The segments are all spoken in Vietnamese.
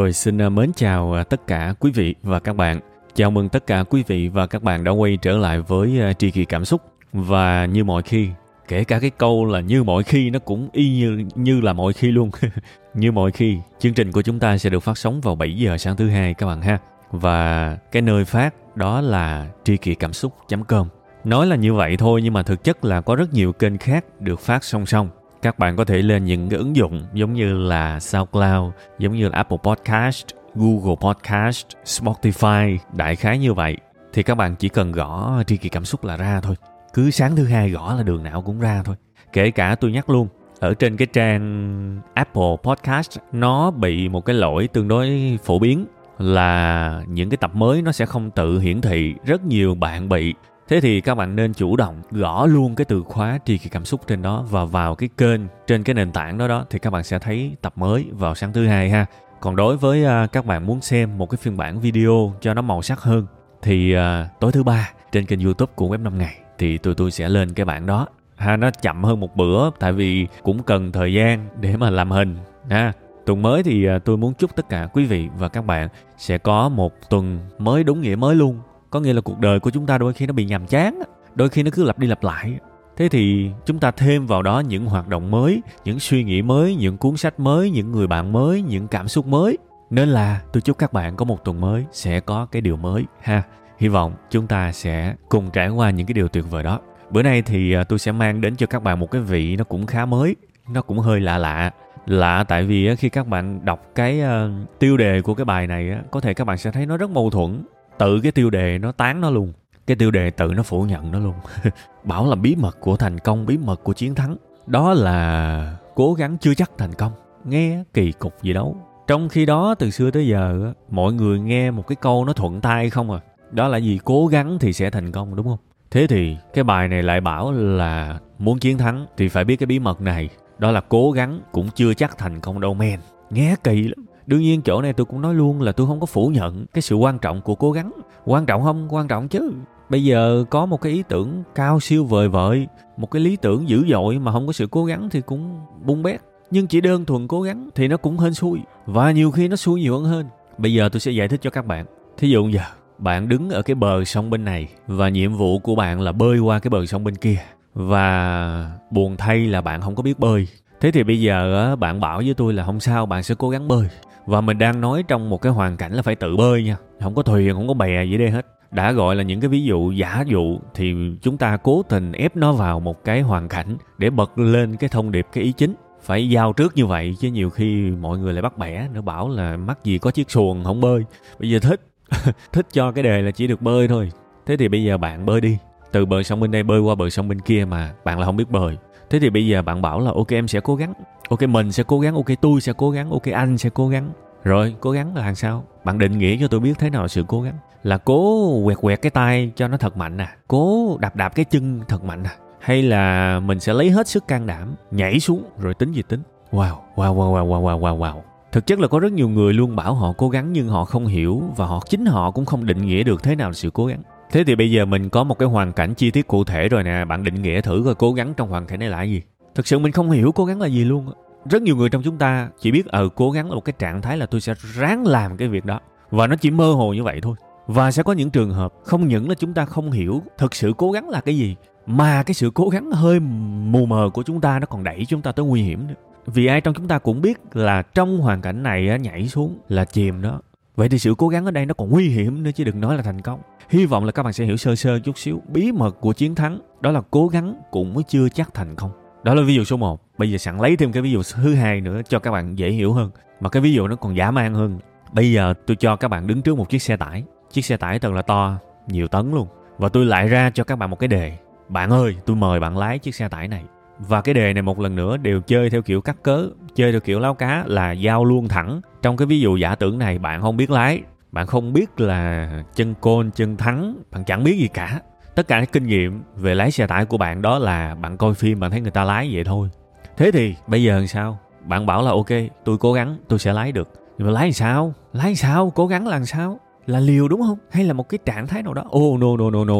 Rồi xin à, mến chào à, tất cả quý vị và các bạn. Chào mừng tất cả quý vị và các bạn đã quay trở lại với à, Tri Kỳ Cảm Xúc. Và như mọi khi, kể cả cái câu là như mọi khi nó cũng y như như là mọi khi luôn. như mọi khi, chương trình của chúng ta sẽ được phát sóng vào 7 giờ sáng thứ hai các bạn ha. Và cái nơi phát đó là tri kỳ cảm xúc.com. Nói là như vậy thôi nhưng mà thực chất là có rất nhiều kênh khác được phát song song các bạn có thể lên những cái ứng dụng giống như là SoundCloud, giống như là Apple Podcast, Google Podcast, Spotify, đại khái như vậy. Thì các bạn chỉ cần gõ tri kỳ cảm xúc là ra thôi. Cứ sáng thứ hai gõ là đường nào cũng ra thôi. Kể cả tôi nhắc luôn, ở trên cái trang Apple Podcast nó bị một cái lỗi tương đối phổ biến là những cái tập mới nó sẽ không tự hiển thị rất nhiều bạn bị Thế thì các bạn nên chủ động gõ luôn cái từ khóa tri kỳ cảm xúc trên đó và vào cái kênh trên cái nền tảng đó đó thì các bạn sẽ thấy tập mới vào sáng thứ hai ha. Còn đối với à, các bạn muốn xem một cái phiên bản video cho nó màu sắc hơn thì uh, tối thứ ba trên kênh YouTube của web 5 ngày thì tụi tôi sẽ lên cái bản đó. Ha nó chậm hơn một bữa tại vì cũng cần thời gian để mà làm hình ha. Tuần mới thì à, tôi muốn chúc tất cả quý vị và các bạn sẽ có một tuần mới đúng nghĩa mới luôn có nghĩa là cuộc đời của chúng ta đôi khi nó bị nhàm chán đôi khi nó cứ lặp đi lặp lại thế thì chúng ta thêm vào đó những hoạt động mới, những suy nghĩ mới, những cuốn sách mới, những người bạn mới, những cảm xúc mới. Nên là tôi chúc các bạn có một tuần mới, sẽ có cái điều mới, ha. Hy vọng chúng ta sẽ cùng trải qua những cái điều tuyệt vời đó. Bữa nay thì à, tôi sẽ mang đến cho các bạn một cái vị nó cũng khá mới, nó cũng hơi lạ lạ. Lạ tại vì khi các bạn đọc cái à, tiêu đề của cái bài này có thể các bạn sẽ thấy nó rất mâu thuẫn tự cái tiêu đề nó tán nó luôn. Cái tiêu đề tự nó phủ nhận nó luôn. Bảo là bí mật của thành công, bí mật của chiến thắng. Đó là cố gắng chưa chắc thành công. Nghe kỳ cục gì đâu. Trong khi đó, từ xưa tới giờ mọi người nghe một cái câu nó thuận tai không à? Đó là gì? Cố gắng thì sẽ thành công, đúng không? Thế thì cái bài này lại bảo là muốn chiến thắng thì phải biết cái bí mật này. Đó là cố gắng cũng chưa chắc thành công đâu, men. Nghe kỳ lắm đương nhiên chỗ này tôi cũng nói luôn là tôi không có phủ nhận cái sự quan trọng của cố gắng. Quan trọng không? Quan trọng chứ. Bây giờ có một cái ý tưởng cao siêu vời vợi, một cái lý tưởng dữ dội mà không có sự cố gắng thì cũng bung bét. Nhưng chỉ đơn thuần cố gắng thì nó cũng hên xui, và nhiều khi nó xui nhiều hơn hơn bây giờ tôi sẽ giải thích cho các bạn. Thí dụ giờ, bạn đứng ở cái bờ sông bên này, và nhiệm vụ của bạn là bơi qua cái bờ sông bên kia, và buồn thay là bạn không có biết bơi. Thế thì bây giờ bạn bảo với tôi là không sao, bạn sẽ cố gắng bơi và mình đang nói trong một cái hoàn cảnh là phải tự bơi nha. Không có thuyền, không có bè gì đây hết. Đã gọi là những cái ví dụ giả dụ thì chúng ta cố tình ép nó vào một cái hoàn cảnh để bật lên cái thông điệp, cái ý chính. Phải giao trước như vậy chứ nhiều khi mọi người lại bắt bẻ, nó bảo là mắc gì có chiếc xuồng không bơi. Bây giờ thích thích cho cái đề là chỉ được bơi thôi. Thế thì bây giờ bạn bơi đi. Từ bờ sông bên đây bơi qua bờ sông bên kia mà bạn là không biết bơi thế thì bây giờ bạn bảo là, ok, em sẽ cố gắng. Ok, mình sẽ cố gắng. Ok, tôi sẽ cố gắng. Ok, anh sẽ cố gắng. Rồi, cố gắng là làm sao? Bạn định nghĩa cho tôi biết thế nào là sự cố gắng? Là cố quẹt quẹt cái tay cho nó thật mạnh à? Cố đạp đạp cái chân thật mạnh à? Hay là mình sẽ lấy hết sức can đảm, nhảy xuống, rồi tính gì tính? Wow wow wow wow wow wow wow. Wow thực chất là có rất nhiều người luôn bảo họ cố gắng nhưng họ không hiểu và họ chính họ cũng không định nghĩa được thế nào là sự cố gắng thế thì bây giờ mình có một cái hoàn cảnh chi tiết cụ thể rồi nè. Bạn định nghĩa thử coi, cố gắng trong hoàn cảnh này là gì? Thực sự mình không hiểu cố gắng là gì luôn rất nhiều người trong chúng ta chỉ biết ờ cố gắng là một cái trạng thái là tôi sẽ ráng làm cái việc đó. Và nó chỉ mơ hồ như vậy thôi. Và sẽ có những trường hợp không những là chúng ta không hiểu thực sự cố gắng là cái gì, mà cái sự cố gắng hơi mù mờ của chúng ta nó còn đẩy chúng ta tới nguy hiểm nữa. Vì ai trong chúng ta cũng biết là trong hoàn cảnh này nhảy xuống là chìm đó vậy thì sự cố gắng ở đây nó còn nguy hiểm nữa chứ đừng nói là thành công. Hy vọng là các bạn sẽ hiểu sơ sơ chút xíu bí mật của chiến thắng, đó là cố gắng cũng mới chưa chắc thành công. Đó là ví dụ số 1 bây giờ sẵn lấy thêm cái ví dụ thứ hai nữa cho các bạn dễ hiểu hơn. Mà cái ví dụ nó còn dã man hơn. Bây giờ tôi cho các bạn đứng trước một chiếc xe tải. Chiếc xe tải thật là to, nhiều tấn luôn. Và tôi lại ra cho các bạn một cái đề. Bạn ơi, tôi mời bạn lái chiếc xe tải này và cái đề này một lần nữa đều chơi theo kiểu cắt cớ, chơi theo kiểu láo cá là giao luôn thẳng. Trong cái ví dụ giả tưởng này, bạn không biết lái, bạn không biết là chân côn, chân thắng, bạn chẳng biết gì cả. Tất cả kinh nghiệm về lái xe tải của bạn đó là bạn coi phim bạn thấy người ta lái vậy thôi. Thế thì bây giờ làm sao? Bạn bảo là ok, tôi cố gắng, tôi sẽ lái được. Nhưng mà lái làm sao? Lái làm sao? Cố gắng làm sao? Là liều đúng không? Hay là một cái trạng thái nào đó? Oh no no no no.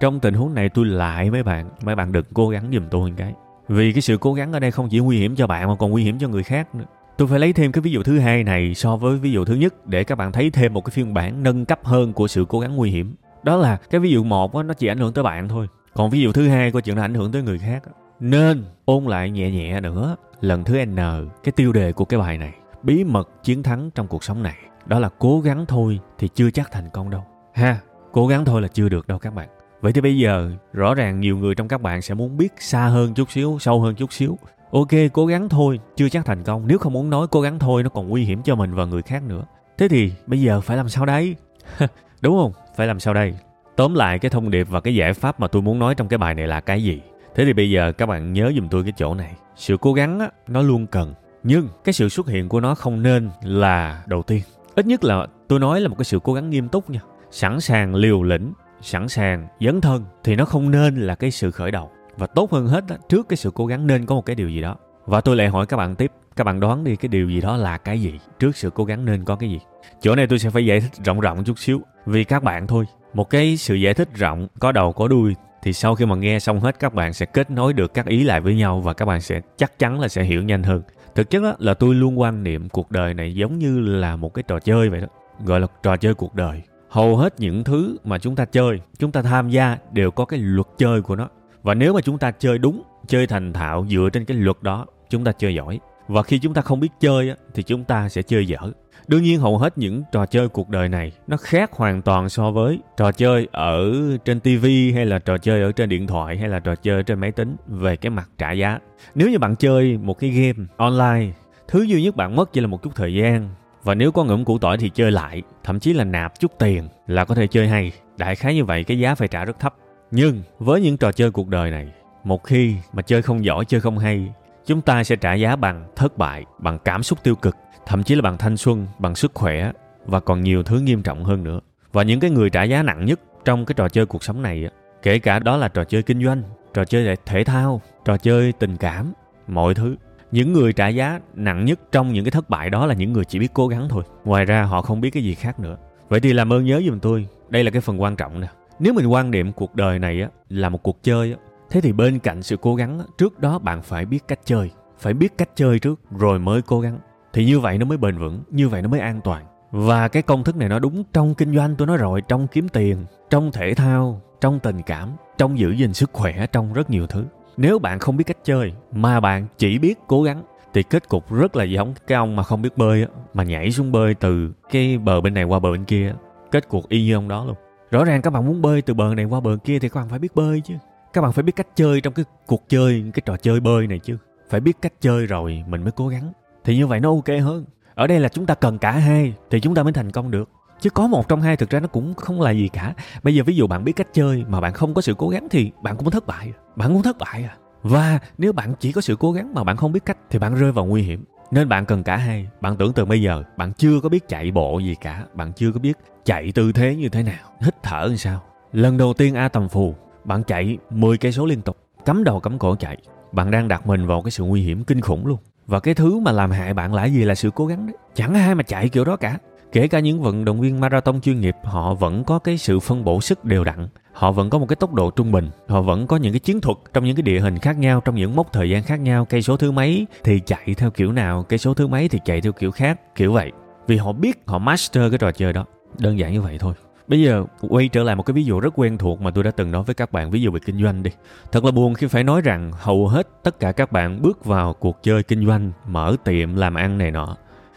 Trong tình huống này tôi lại mấy bạn mấy bạn đừng cố gắng giùm tôi một cái vì cái sự cố gắng ở đây không chỉ nguy hiểm cho bạn mà còn nguy hiểm cho người khác nữa. Tôi phải lấy thêm cái ví dụ thứ hai này so với ví dụ thứ nhất để các bạn thấy thêm một cái phiên bản nâng cấp hơn của sự cố gắng nguy hiểm. Đó là cái ví dụ một nó chỉ ảnh hưởng tới bạn thôi. Còn ví dụ thứ hai câu chuyện nó ảnh hưởng tới người khác nên ôn lại nhẹ nhẹ nữa lần thứ n, cái tiêu đề của cái bài này. Bí mật chiến thắng trong cuộc sống này. Đó là cố gắng thôi thì chưa chắc thành công đâu. Ha, cố gắng thôi là chưa được đâu các bạn vậy thì bây giờ rõ ràng nhiều người trong các bạn sẽ muốn biết xa hơn chút xíu sâu hơn chút xíu. Ok cố gắng thôi chưa chắc thành công. Nếu không muốn nói cố gắng thôi nó còn nguy hiểm cho mình và người khác nữa. Thế thì bây giờ phải làm sao đây? Đúng không? Phải làm sao đây? Tóm lại cái thông điệp và cái giải pháp mà tôi muốn nói trong cái bài này là cái gì? Thế thì bây giờ các bạn nhớ giùm tôi cái chỗ này. Sự cố gắng á, nó luôn cần. Nhưng cái sự xuất hiện của nó không nên là đầu tiên. Ít nhất là tôi nói là một cái sự cố gắng nghiêm túc nha. Sẵn sàng liều lĩnh sẵn sàng dấn thân thì nó không nên là cái sự khởi đầu. Và tốt hơn hết đó, trước cái sự cố gắng nên có một cái điều gì đó. Và tôi lại hỏi các bạn tiếp các bạn đoán đi cái điều gì đó là cái gì? Trước sự cố gắng nên có cái gì? Chỗ này tôi sẽ phải giải thích rộng rộng chút xíu. Vì các bạn thôi một cái sự giải thích rộng có đầu có đuôi thì sau khi mà nghe xong hết các bạn sẽ kết nối được các ý lại với nhau và các bạn sẽ chắc chắn là sẽ hiểu nhanh hơn. Thực chất là tôi luôn quan niệm cuộc đời này giống như là một cái trò chơi vậy đó gọi là trò chơi cuộc đời hầu hết những thứ mà chúng ta chơi, chúng ta tham gia đều có cái luật chơi của nó. Và nếu mà chúng ta chơi đúng, chơi thành thạo dựa trên cái luật đó, chúng ta chơi giỏi. Và khi chúng ta không biết chơi thì chúng ta sẽ chơi dở. Đương nhiên hầu hết những trò chơi cuộc đời này nó khác hoàn toàn so với trò chơi ở trên tv hay là trò chơi ở trên điện thoại, hay là trò chơi trên máy tính về cái mặt trả giá. Nếu như bạn chơi một cái game online, thứ duy nhất bạn mất chỉ là một chút thời gian và nếu có ngưỡng củ tỏi thì chơi lại, thậm chí là nạp chút tiền là có thể chơi hay. Đại khái như vậy, cái giá phải trả rất thấp. Nhưng với những trò chơi cuộc đời này, một khi mà chơi không giỏi, chơi không hay, chúng ta sẽ trả giá bằng thất bại, bằng cảm xúc tiêu cực, thậm chí là bằng thanh xuân, bằng sức khỏe và còn nhiều thứ nghiêm trọng hơn nữa. Và những cái người trả giá nặng nhất trong cái trò chơi cuộc sống này kể cả đó là trò chơi kinh doanh, trò chơi thể thao, trò chơi tình cảm, mọi thứ những người trả giá nặng nhất trong những cái thất bại đó là những người chỉ biết cố gắng thôi. Ngoài ra, họ không biết cái gì khác nữa. Vậy thì làm ơn nhớ giùm tôi. Đây là cái phần quan trọng nè. Nếu mình quan niệm cuộc đời này á, là một cuộc chơi á, thế thì bên cạnh sự cố gắng trước đó bạn phải biết cách chơi. Phải biết cách chơi trước, rồi mới cố gắng. Thì như vậy nó mới bền vững, như vậy nó mới an toàn. Và cái công thức này nó đúng trong kinh doanh tôi nói rồi, trong kiếm tiền, trong thể thao, trong tình cảm, trong giữ gìn sức khỏe, trong rất nhiều thứ nếu bạn không biết cách chơi mà bạn chỉ biết cố gắng, thì kết cục rất là giống cái ông mà không biết bơi á, mà nhảy xuống bơi từ cái bờ bên này qua bờ bên kia kết cuộc y như ông đó luôn. Rõ ràng các bạn muốn bơi từ bờ này qua bờ kia thì các bạn phải biết bơi chứ. Các bạn phải biết cách chơi trong cái cuộc chơi, cái trò chơi bơi này chứ. Phải biết cách chơi rồi mình mới cố gắng. Thì như vậy nó ok hơn. Ở đây là chúng ta cần cả hai thì chúng ta mới thành công được chứ có một trong hai thực ra nó cũng không là gì cả. Bây giờ ví dụ bạn biết cách chơi mà bạn không có sự cố gắng thì bạn cũng thất bại. Bạn cũng thất bại à. Và nếu bạn chỉ có sự cố gắng mà bạn không biết cách thì bạn rơi vào nguy hiểm. Nên bạn cần cả hai. Bạn tưởng tượng bây giờ, bạn chưa có biết chạy bộ gì cả. Bạn chưa có biết chạy tư thế như thế nào. Hít thở như sao? Lần đầu tiên a tầm phù, bạn chạy 10 cây số liên tục. Cắm đầu cắm cổ chạy. Bạn đang đặt mình vào cái sự nguy hiểm kinh khủng luôn. Và cái thứ mà làm hại bạn là gì là sự cố gắng đấy. Chẳng ai mà chạy kiểu đó cả kể cả những vận động viên marathon chuyên nghiệp họ vẫn có cái sự phân bổ sức đều đặn. Họ vẫn có một cái tốc độ trung bình. Họ vẫn có những cái chiến thuật trong những cái địa hình khác nhau trong những mốc thời gian khác nhau. Cây số thứ mấy thì chạy theo kiểu nào cây số thứ mấy thì chạy theo kiểu khác kiểu vậy. Vì họ biết họ master cái trò chơi đó. Đơn giản như vậy thôi. Bây giờ quay trở lại một cái ví dụ rất quen thuộc mà tôi đã từng nói với các bạn ví dụ về kinh doanh đi. Thật là buồn khi phải nói rằng hầu hết tất cả các bạn bước vào cuộc chơi kinh doanh, mở tiệm làm ăn này nọ.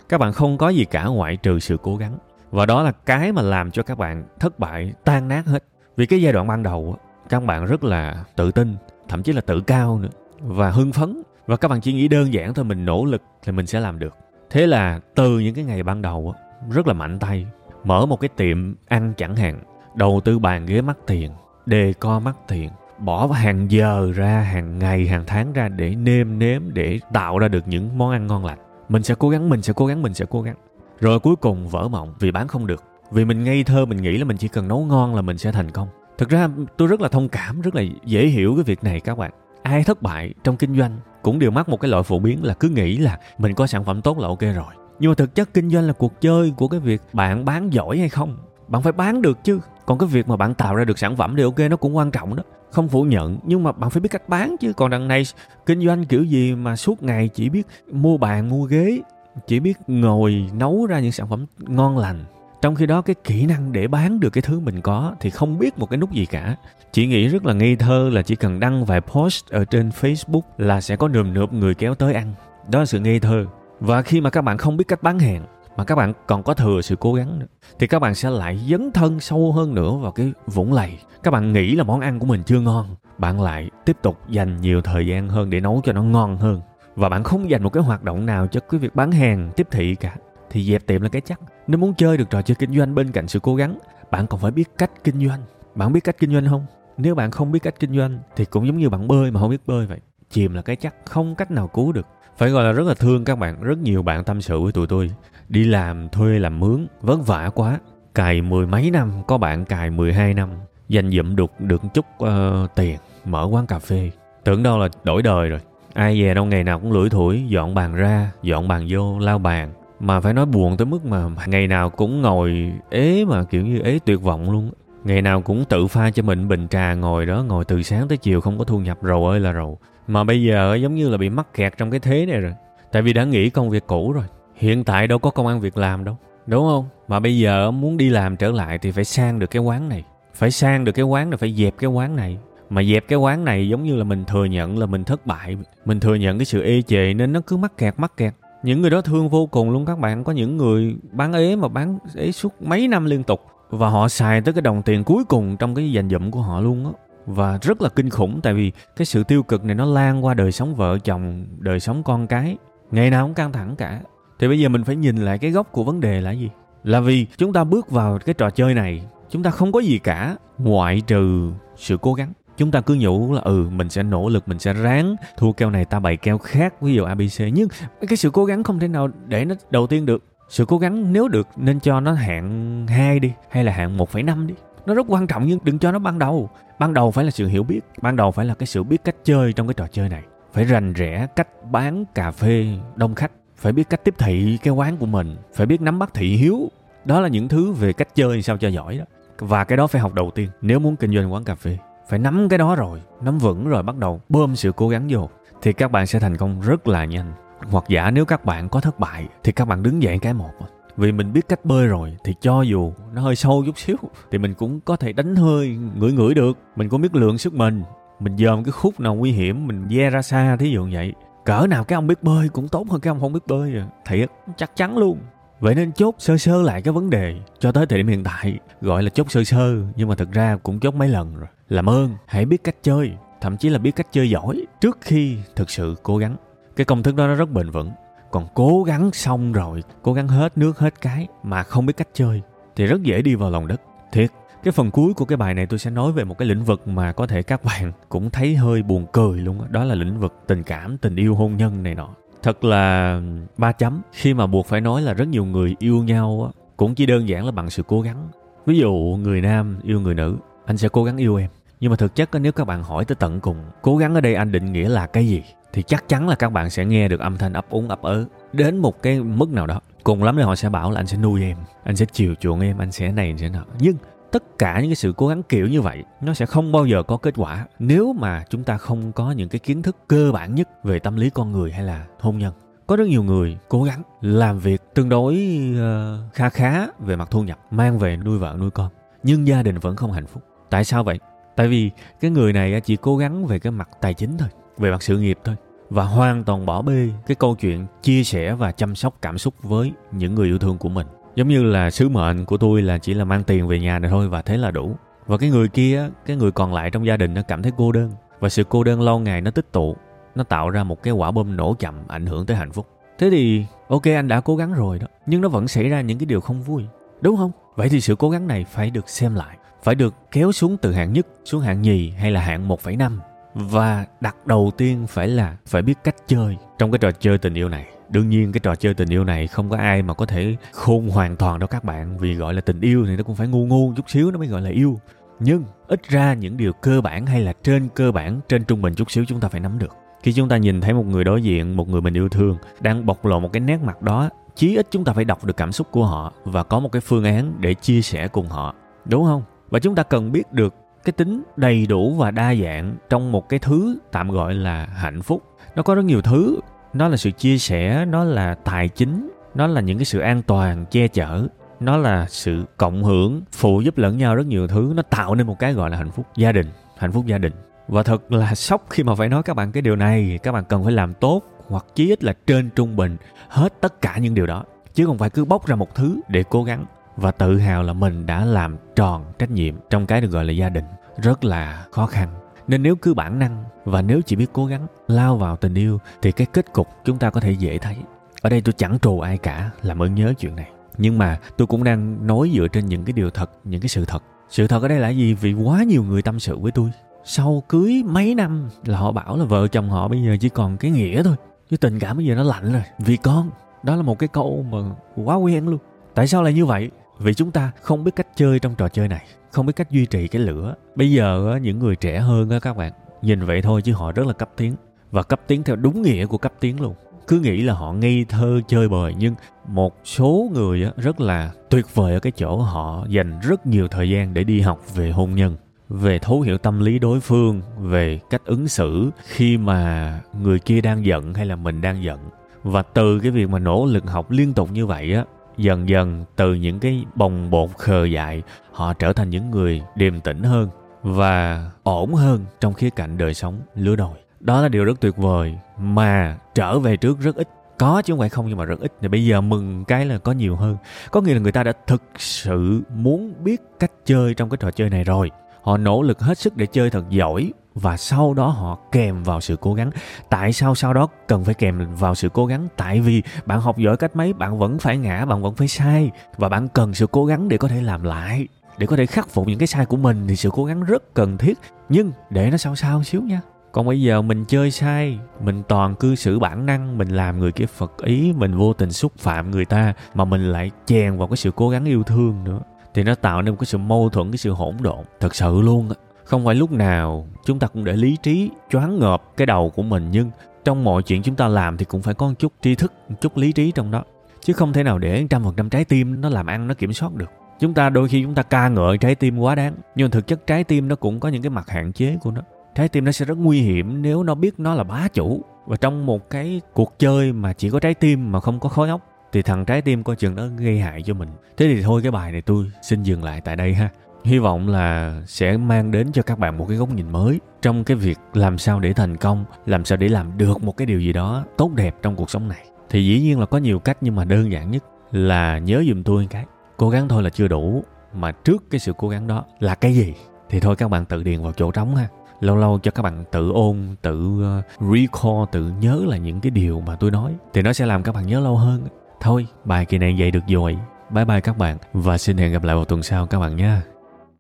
Các bạn không có gì cả ngoại trừ sự cố gắng. và đó là cái mà làm cho các bạn thất bại, tan nát hết. Vì cái giai đoạn ban đầu các bạn rất là tự tin, thậm chí là tự cao nữa, và hưng phấn. Và các bạn chỉ nghĩ đơn giản thôi, mình nỗ lực thì mình sẽ làm được. Thế là từ những cái ngày ban đầu rất là mạnh tay, mở một cái tiệm ăn chẳng hạn, đầu tư bàn ghế mắc tiền, đề co mắc tiền, bỏ hàng giờ ra, hàng ngày, hàng tháng ra để nêm nếm, để tạo ra được những món ăn ngon lành mình sẽ cố gắng, mình sẽ cố gắng, mình sẽ cố gắng. Rồi cuối cùng vỡ mộng vì bán không được. Vì mình ngây thơ, mình nghĩ là mình chỉ cần nấu ngon là mình sẽ thành công. Thực ra tôi rất là thông cảm, rất là dễ hiểu cái việc này các bạn. Ai thất bại trong kinh doanh cũng đều mắc một cái loại phổ biến là cứ nghĩ là mình có sản phẩm tốt là ok rồi. Nhưng mà thực chất kinh doanh là cuộc chơi của cái việc bạn bán giỏi hay không? Bạn phải bán được chứ. Còn cái việc mà bạn tạo ra được sản phẩm thì ok, nó cũng quan trọng đó không phủ nhận, nhưng mà bạn phải biết cách bán chứ. Còn đằng này, kinh doanh kiểu gì mà suốt ngày chỉ biết mua bàn, mua ghế, chỉ biết ngồi nấu ra những sản phẩm ngon lành. Trong khi đó, cái kỹ năng để bán được cái thứ mình có thì không biết một cái nút gì cả. Chỉ nghĩ rất là ngây thơ là chỉ cần đăng vài post ở trên facebook là sẽ có nườm nượp người kéo tới ăn. Đó là sự ngây thơ. Và khi mà các bạn không biết cách bán hàng mà các bạn còn có thừa sự cố gắng nữa. Thì các bạn sẽ lại dấn thân sâu hơn nữa vào cái vũng lầy. Các bạn nghĩ là món ăn của mình chưa ngon. Bạn lại tiếp tục dành nhiều thời gian hơn để nấu cho nó ngon hơn. Và bạn không dành một cái hoạt động nào cho cái việc bán hàng, tiếp thị cả. Thì dẹp tiệm là cái chắc. Nếu muốn chơi được trò chơi kinh doanh bên cạnh sự cố gắng, bạn còn phải biết cách kinh doanh. Bạn biết cách kinh doanh không? Nếu bạn không biết cách kinh doanh, thì cũng giống như bạn bơi mà không biết bơi vậy. Chìm là cái chắc, không cách nào cứu được phải gọi là rất là thương các bạn rất nhiều bạn tâm sự với tụi tôi. Đi làm thuê làm mướn vất vả quá. Cài mười mấy năm có bạn cài 12 năm. Dành dụm được được chút uh, tiền mở quán cà phê. Tưởng đâu là đổi đời rồi. Ai về đâu ngày nào cũng lưỡi thủi dọn bàn ra dọn bàn vô lao bàn. Mà phải nói buồn tới mức mà ngày nào cũng ngồi ế mà kiểu như ế tuyệt vọng luôn. Ngày nào cũng tự pha cho mình bình trà ngồi đó ngồi từ sáng tới chiều không có thu nhập rầu ơi là rầu mà bây giờ giống như là bị mắc kẹt trong cái thế này rồi. Tại vì đã nghỉ công việc cũ rồi. Hiện tại đâu có công ăn việc làm đâu. Đúng không? Mà bây giờ muốn đi làm trở lại thì phải sang được cái quán này. Phải sang được cái quán này, phải dẹp cái quán này. Mà dẹp cái quán này giống như là mình thừa nhận là mình thất bại. Mình thừa nhận cái sự ê chề nên nó cứ mắc kẹt mắc kẹt. Những người đó thương vô cùng luôn các bạn. Có những người bán ế mà bán ế suốt mấy năm liên tục. Và họ xài tới cái đồng tiền cuối cùng trong cái dành dụm của họ luôn á và rất là kinh khủng tại vì cái sự tiêu cực này nó lan qua đời sống vợ chồng đời sống con cái. Ngày nào cũng căng thẳng cả. Thì bây giờ mình phải nhìn lại cái gốc của vấn đề là gì? Là vì chúng ta bước vào cái trò chơi này chúng ta không có gì cả ngoại trừ sự cố gắng. Chúng ta cứ nhủ là ừ mình sẽ nỗ lực mình sẽ ráng thua keo này ta bày keo khác ví dụ abc nhưng cái sự cố gắng không thể nào để nó đầu tiên được. Sự cố gắng nếu được nên cho nó hạng 2 đi hay là hạng 1,5 đi nó rất quan trọng nhưng đừng cho nó ban đầu. Ban đầu phải là sự hiểu biết, ban đầu phải là cái sự biết cách chơi trong cái trò chơi này. Phải rành rẽ cách bán cà phê đông khách, phải biết cách tiếp thị cái quán của mình, phải biết nắm bắt thị hiếu. Đó là những thứ về cách chơi sao cho giỏi đó. Và cái đó phải học đầu tiên. Nếu muốn kinh doanh quán cà phê, phải nắm cái đó rồi, nắm vững rồi bắt đầu bơm sự cố gắng vô, thì các bạn sẽ thành công rất là nhanh. Hoặc giả nếu các bạn có thất bại, thì các bạn đứng dậy cái một vì mình biết cách bơi rồi, thì cho dù nó hơi sâu chút xíu, thì mình cũng có thể đánh hơi, ngửi ngửi được. Mình cũng biết lượng sức mình. Mình dòm cái khúc nào nguy hiểm, mình ve ra xa, thí dụ vậy. Cỡ nào cái ông biết bơi cũng tốt hơn cái ông không biết bơi à. Thiệt, chắc chắn luôn. Vậy nên chốt sơ sơ lại cái vấn đề cho tới thời điểm hiện tại, gọi là chốt sơ sơ, nhưng mà thực ra cũng chốt mấy lần rồi. Làm ơn, hãy biết cách chơi, thậm chí là biết cách chơi giỏi trước khi thực sự cố gắng. Cái công thức đó nó rất bền vững còn cố gắng xong rồi cố gắng hết nước hết cái mà không biết cách chơi thì rất dễ đi vào lòng đất. Thiệt cái phần cuối của cái bài này tôi sẽ nói về một cái lĩnh vực mà có thể các bạn cũng thấy hơi buồn cười luôn đó, đó là lĩnh vực tình cảm tình yêu hôn nhân này nọ. Thật là ba chấm. Khi mà buộc phải nói là rất nhiều người yêu nhau cũng chỉ đơn giản là bằng sự cố gắng. Ví dụ người nam yêu người nữ anh sẽ cố gắng yêu em. Nhưng mà thực chất nếu các bạn hỏi tới tận cùng cố gắng ở đây anh định nghĩa là cái gì? Thì chắc chắn là các bạn sẽ nghe được âm thanh ấp úng ấp ớ đến một cái mức nào đó. Cùng lắm thì họ sẽ bảo là anh sẽ nuôi em anh sẽ chiều chuộng em anh sẽ này anh sẽ nọ. Nhưng tất cả những cái sự cố gắng kiểu như vậy nó sẽ không bao giờ có kết quả nếu mà chúng ta không có những cái kiến thức cơ bản nhất về tâm lý con người hay là hôn nhân. Có rất nhiều người cố gắng làm việc tương đối ờ, uh, khá khá về mặt thu nhập mang về nuôi vợ nuôi con nhưng gia đình vẫn không hạnh phúc. Tại sao vậy? Tại vì cái người này chỉ cố gắng về cái mặt tài chính thôi về mặt sự nghiệp thôi. Và hoàn toàn bỏ bê cái câu chuyện chia sẻ và chăm sóc cảm xúc với những người yêu thương của mình. Giống như là sứ mệnh của tôi là chỉ là mang tiền về nhà này thôi và thế là đủ. Và cái người kia cái người còn lại trong gia đình nó cảm thấy cô đơn. Và sự cô đơn lâu ngày nó tích tụ nó tạo ra một cái quả bom nổ chậm ảnh hưởng tới hạnh phúc. Thế thì ok anh đã cố gắng rồi đó nhưng nó vẫn xảy ra những cái điều không vui. Đúng không? Vậy thì sự cố gắng này phải được xem lại phải được kéo xuống từ hạng nhất xuống hạng nhì hay là hạng 1,5 và đặt đầu tiên phải là phải biết cách chơi trong cái trò chơi tình yêu này. Đương nhiên cái trò chơi tình yêu này không có ai mà có thể khôn hoàn toàn đâu các bạn, vì gọi là tình yêu thì nó cũng phải ngu ngu chút xíu nó mới gọi là yêu. Nhưng ít ra những điều cơ bản hay là trên cơ bản, trên trung bình chút xíu chúng ta phải nắm được. Khi chúng ta nhìn thấy một người đối diện, một người mình yêu thương, đang bộc lộ một cái nét mặt đó, chí ít chúng ta phải đọc được cảm xúc của họ và có một cái phương án để chia sẻ cùng họ. Đúng không? Và chúng ta cần biết được cái tính đầy đủ và đa dạng trong một cái thứ tạm gọi là hạnh phúc. Nó có rất nhiều thứ. Nó là sự chia sẻ, nó là tài chính, nó là những cái sự an toàn, che chở, nó là sự cộng hưởng, phụ giúp lẫn nhau rất nhiều thứ. Nó tạo nên một cái gọi là hạnh phúc gia đình, hạnh phúc gia đình. Và thật là sốc khi mà phải nói các bạn cái điều này. Các bạn cần phải làm tốt hoặc chí ít là trên trung bình hết tất cả những điều đó. Chứ không phải cứ bóc ra một thứ để cố gắng và tự hào là mình đã làm tròn trách nhiệm trong cái được gọi là gia đình rất là khó khăn. Nên nếu cứ bản năng và nếu chỉ biết cố gắng lao vào tình yêu thì cái kết cục chúng ta có thể dễ thấy. Ở đây tôi chẳng trù ai cả, làm ơn nhớ chuyện này. Nhưng mà tôi cũng đang nói dựa trên những cái điều thật, những cái sự thật. Sự thật ở đây là gì? Vì quá nhiều người tâm sự với tôi. Sau cưới mấy năm là họ bảo là vợ chồng họ bây giờ chỉ còn cái nghĩa thôi. Chứ tình cảm bây giờ nó lạnh rồi. Vì con, đó là một cái câu mà quá quen luôn. Tại sao lại như vậy? Vì chúng ta không biết cách chơi trong trò chơi này, không biết cách duy trì cái lửa. Bây giờ những người trẻ hơn các bạn, nhìn vậy thôi chứ họ rất là cấp tiến. Và cấp tiến theo đúng nghĩa của cấp tiến luôn. Cứ nghĩ là họ ngây thơ chơi bời, nhưng một số người rất là tuyệt vời ở cái chỗ họ dành rất nhiều thời gian để đi học về hôn nhân, về thấu hiểu tâm lý đối phương, về cách ứng xử khi mà người kia đang giận hay là mình đang giận. Và từ cái việc mà nỗ lực học liên tục như vậy á dần dần, từ những cái bồng bột khờ dại, họ trở thành những người điềm tĩnh hơn và ổn hơn trong khía cạnh đời sống lứa đôi. Đó là điều rất tuyệt vời mà trở về trước rất ít. Có chứ không phải không nhưng mà rất ít. Thì bây giờ mừng cái là có nhiều hơn. Có nghĩa là người ta đã thực sự muốn biết cách chơi trong cái trò chơi này rồi. Họ nỗ lực hết sức để chơi thật giỏi và sau đó họ kèm vào sự cố gắng. Tại sao sau đó cần phải kèm vào sự cố gắng? Tại vì bạn học giỏi cách mấy, bạn vẫn phải ngã, bạn vẫn phải sai. Và bạn cần sự cố gắng để có thể làm lại. Để có thể khắc phục những cái sai của mình thì sự cố gắng rất cần thiết. Nhưng để nó sao sao xíu nha. Còn bây giờ mình chơi sai, mình toàn cư xử bản năng, mình làm người kia phật ý, mình vô tình xúc phạm người ta mà mình lại chèn vào cái sự cố gắng yêu thương nữa. Thì nó tạo nên một cái sự mâu thuẫn, cái sự hỗn độn. Thật sự luôn á không phải lúc nào chúng ta cũng để lý trí choáng ngợp cái đầu của mình, nhưng trong mọi chuyện chúng ta làm thì cũng phải có một chút tri thức, một chút lý trí trong đó. Chứ không thể nào để trăm phần trăm trái tim nó làm ăn, nó kiểm soát được. Chúng ta đôi khi chúng ta ca ngợi trái tim quá đáng, nhưng thực chất trái tim nó cũng có những cái mặt hạn chế của nó. Trái tim nó sẽ rất nguy hiểm nếu nó biết nó là bá chủ. Và trong một cái cuộc chơi mà chỉ có trái tim mà không có khối óc, thì thằng trái tim coi chừng nó gây hại cho mình. Thế thì thôi, cái bài này tôi xin dừng lại tại đây ha hy vọng là sẽ mang đến cho các bạn một cái góc nhìn mới trong cái việc làm sao để thành công, làm sao để làm được một cái điều gì đó tốt đẹp trong cuộc sống này. Thì dĩ nhiên là có nhiều cách nhưng mà đơn giản nhất là nhớ giùm tôi cái. Cố gắng thôi là chưa đủ, mà trước cái sự cố gắng đó là cái gì? Thì thôi các bạn tự điền vào chỗ trống ha. Lâu lâu cho các bạn tự ôn, tự uh, recall, tự nhớ là những cái điều mà tôi nói. Thì nó sẽ làm các bạn nhớ lâu hơn. Thôi, bài kỳ này vậy được rồi. Bye bye các bạn và xin hẹn gặp lại vào tuần sau các bạn nha.